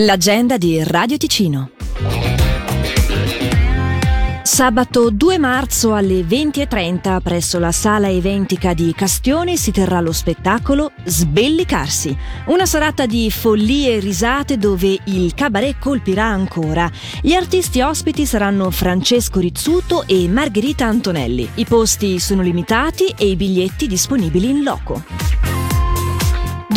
L'agenda di Radio Ticino. Sabato 2 marzo alle 20.30 presso la sala eventica di Castione si terrà lo spettacolo Sbellicarsi, una serata di follie e risate dove il cabaret colpirà ancora. Gli artisti ospiti saranno Francesco Rizzuto e Margherita Antonelli. I posti sono limitati e i biglietti disponibili in loco.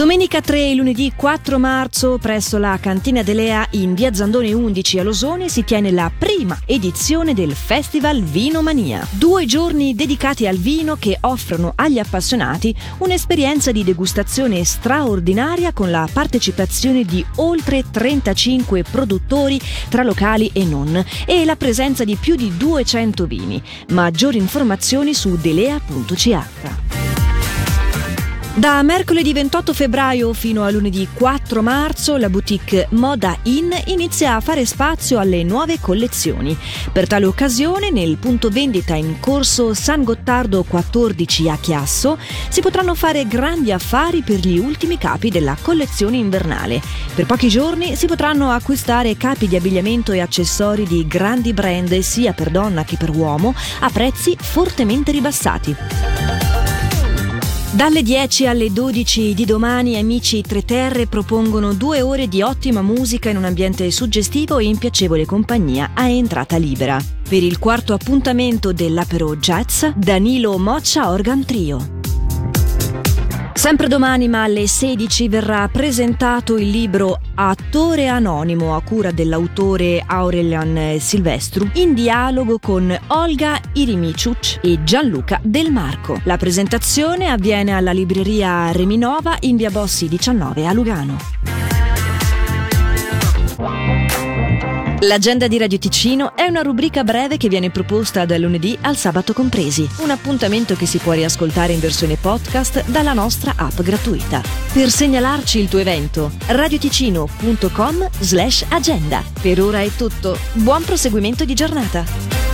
Domenica 3 e lunedì 4 marzo presso la Cantina Delea in via Zandone 11 a Losone si tiene la prima edizione del Festival Vino Mania. Due giorni dedicati al vino che offrono agli appassionati un'esperienza di degustazione straordinaria con la partecipazione di oltre 35 produttori tra locali e non e la presenza di più di 200 vini. Maggiori informazioni su delea.ch. Da mercoledì 28 febbraio fino a lunedì 4 marzo la boutique Moda In inizia a fare spazio alle nuove collezioni. Per tale occasione nel punto vendita in corso San Gottardo 14 a Chiasso si potranno fare grandi affari per gli ultimi capi della collezione invernale. Per pochi giorni si potranno acquistare capi di abbigliamento e accessori di grandi brand sia per donna che per uomo a prezzi fortemente ribassati. Dalle 10 alle 12 di domani amici Tre Terre propongono due ore di ottima musica in un ambiente suggestivo e in piacevole compagnia a entrata libera. Per il quarto appuntamento dell'Apero Jazz, Danilo Moccia Organ Trio. Sempre domani, ma alle 16, verrà presentato il libro Attore Anonimo a cura dell'autore Aurelian Silvestru in dialogo con Olga Irimiciuc e Gianluca Del Marco. La presentazione avviene alla libreria Reminova in via Bossi 19 a Lugano. L'agenda di Radio Ticino è una rubrica breve che viene proposta dal lunedì al sabato compresi. Un appuntamento che si può riascoltare in versione podcast dalla nostra app gratuita. Per segnalarci il tuo evento, radioticino.com slash agenda. Per ora è tutto. Buon proseguimento di giornata.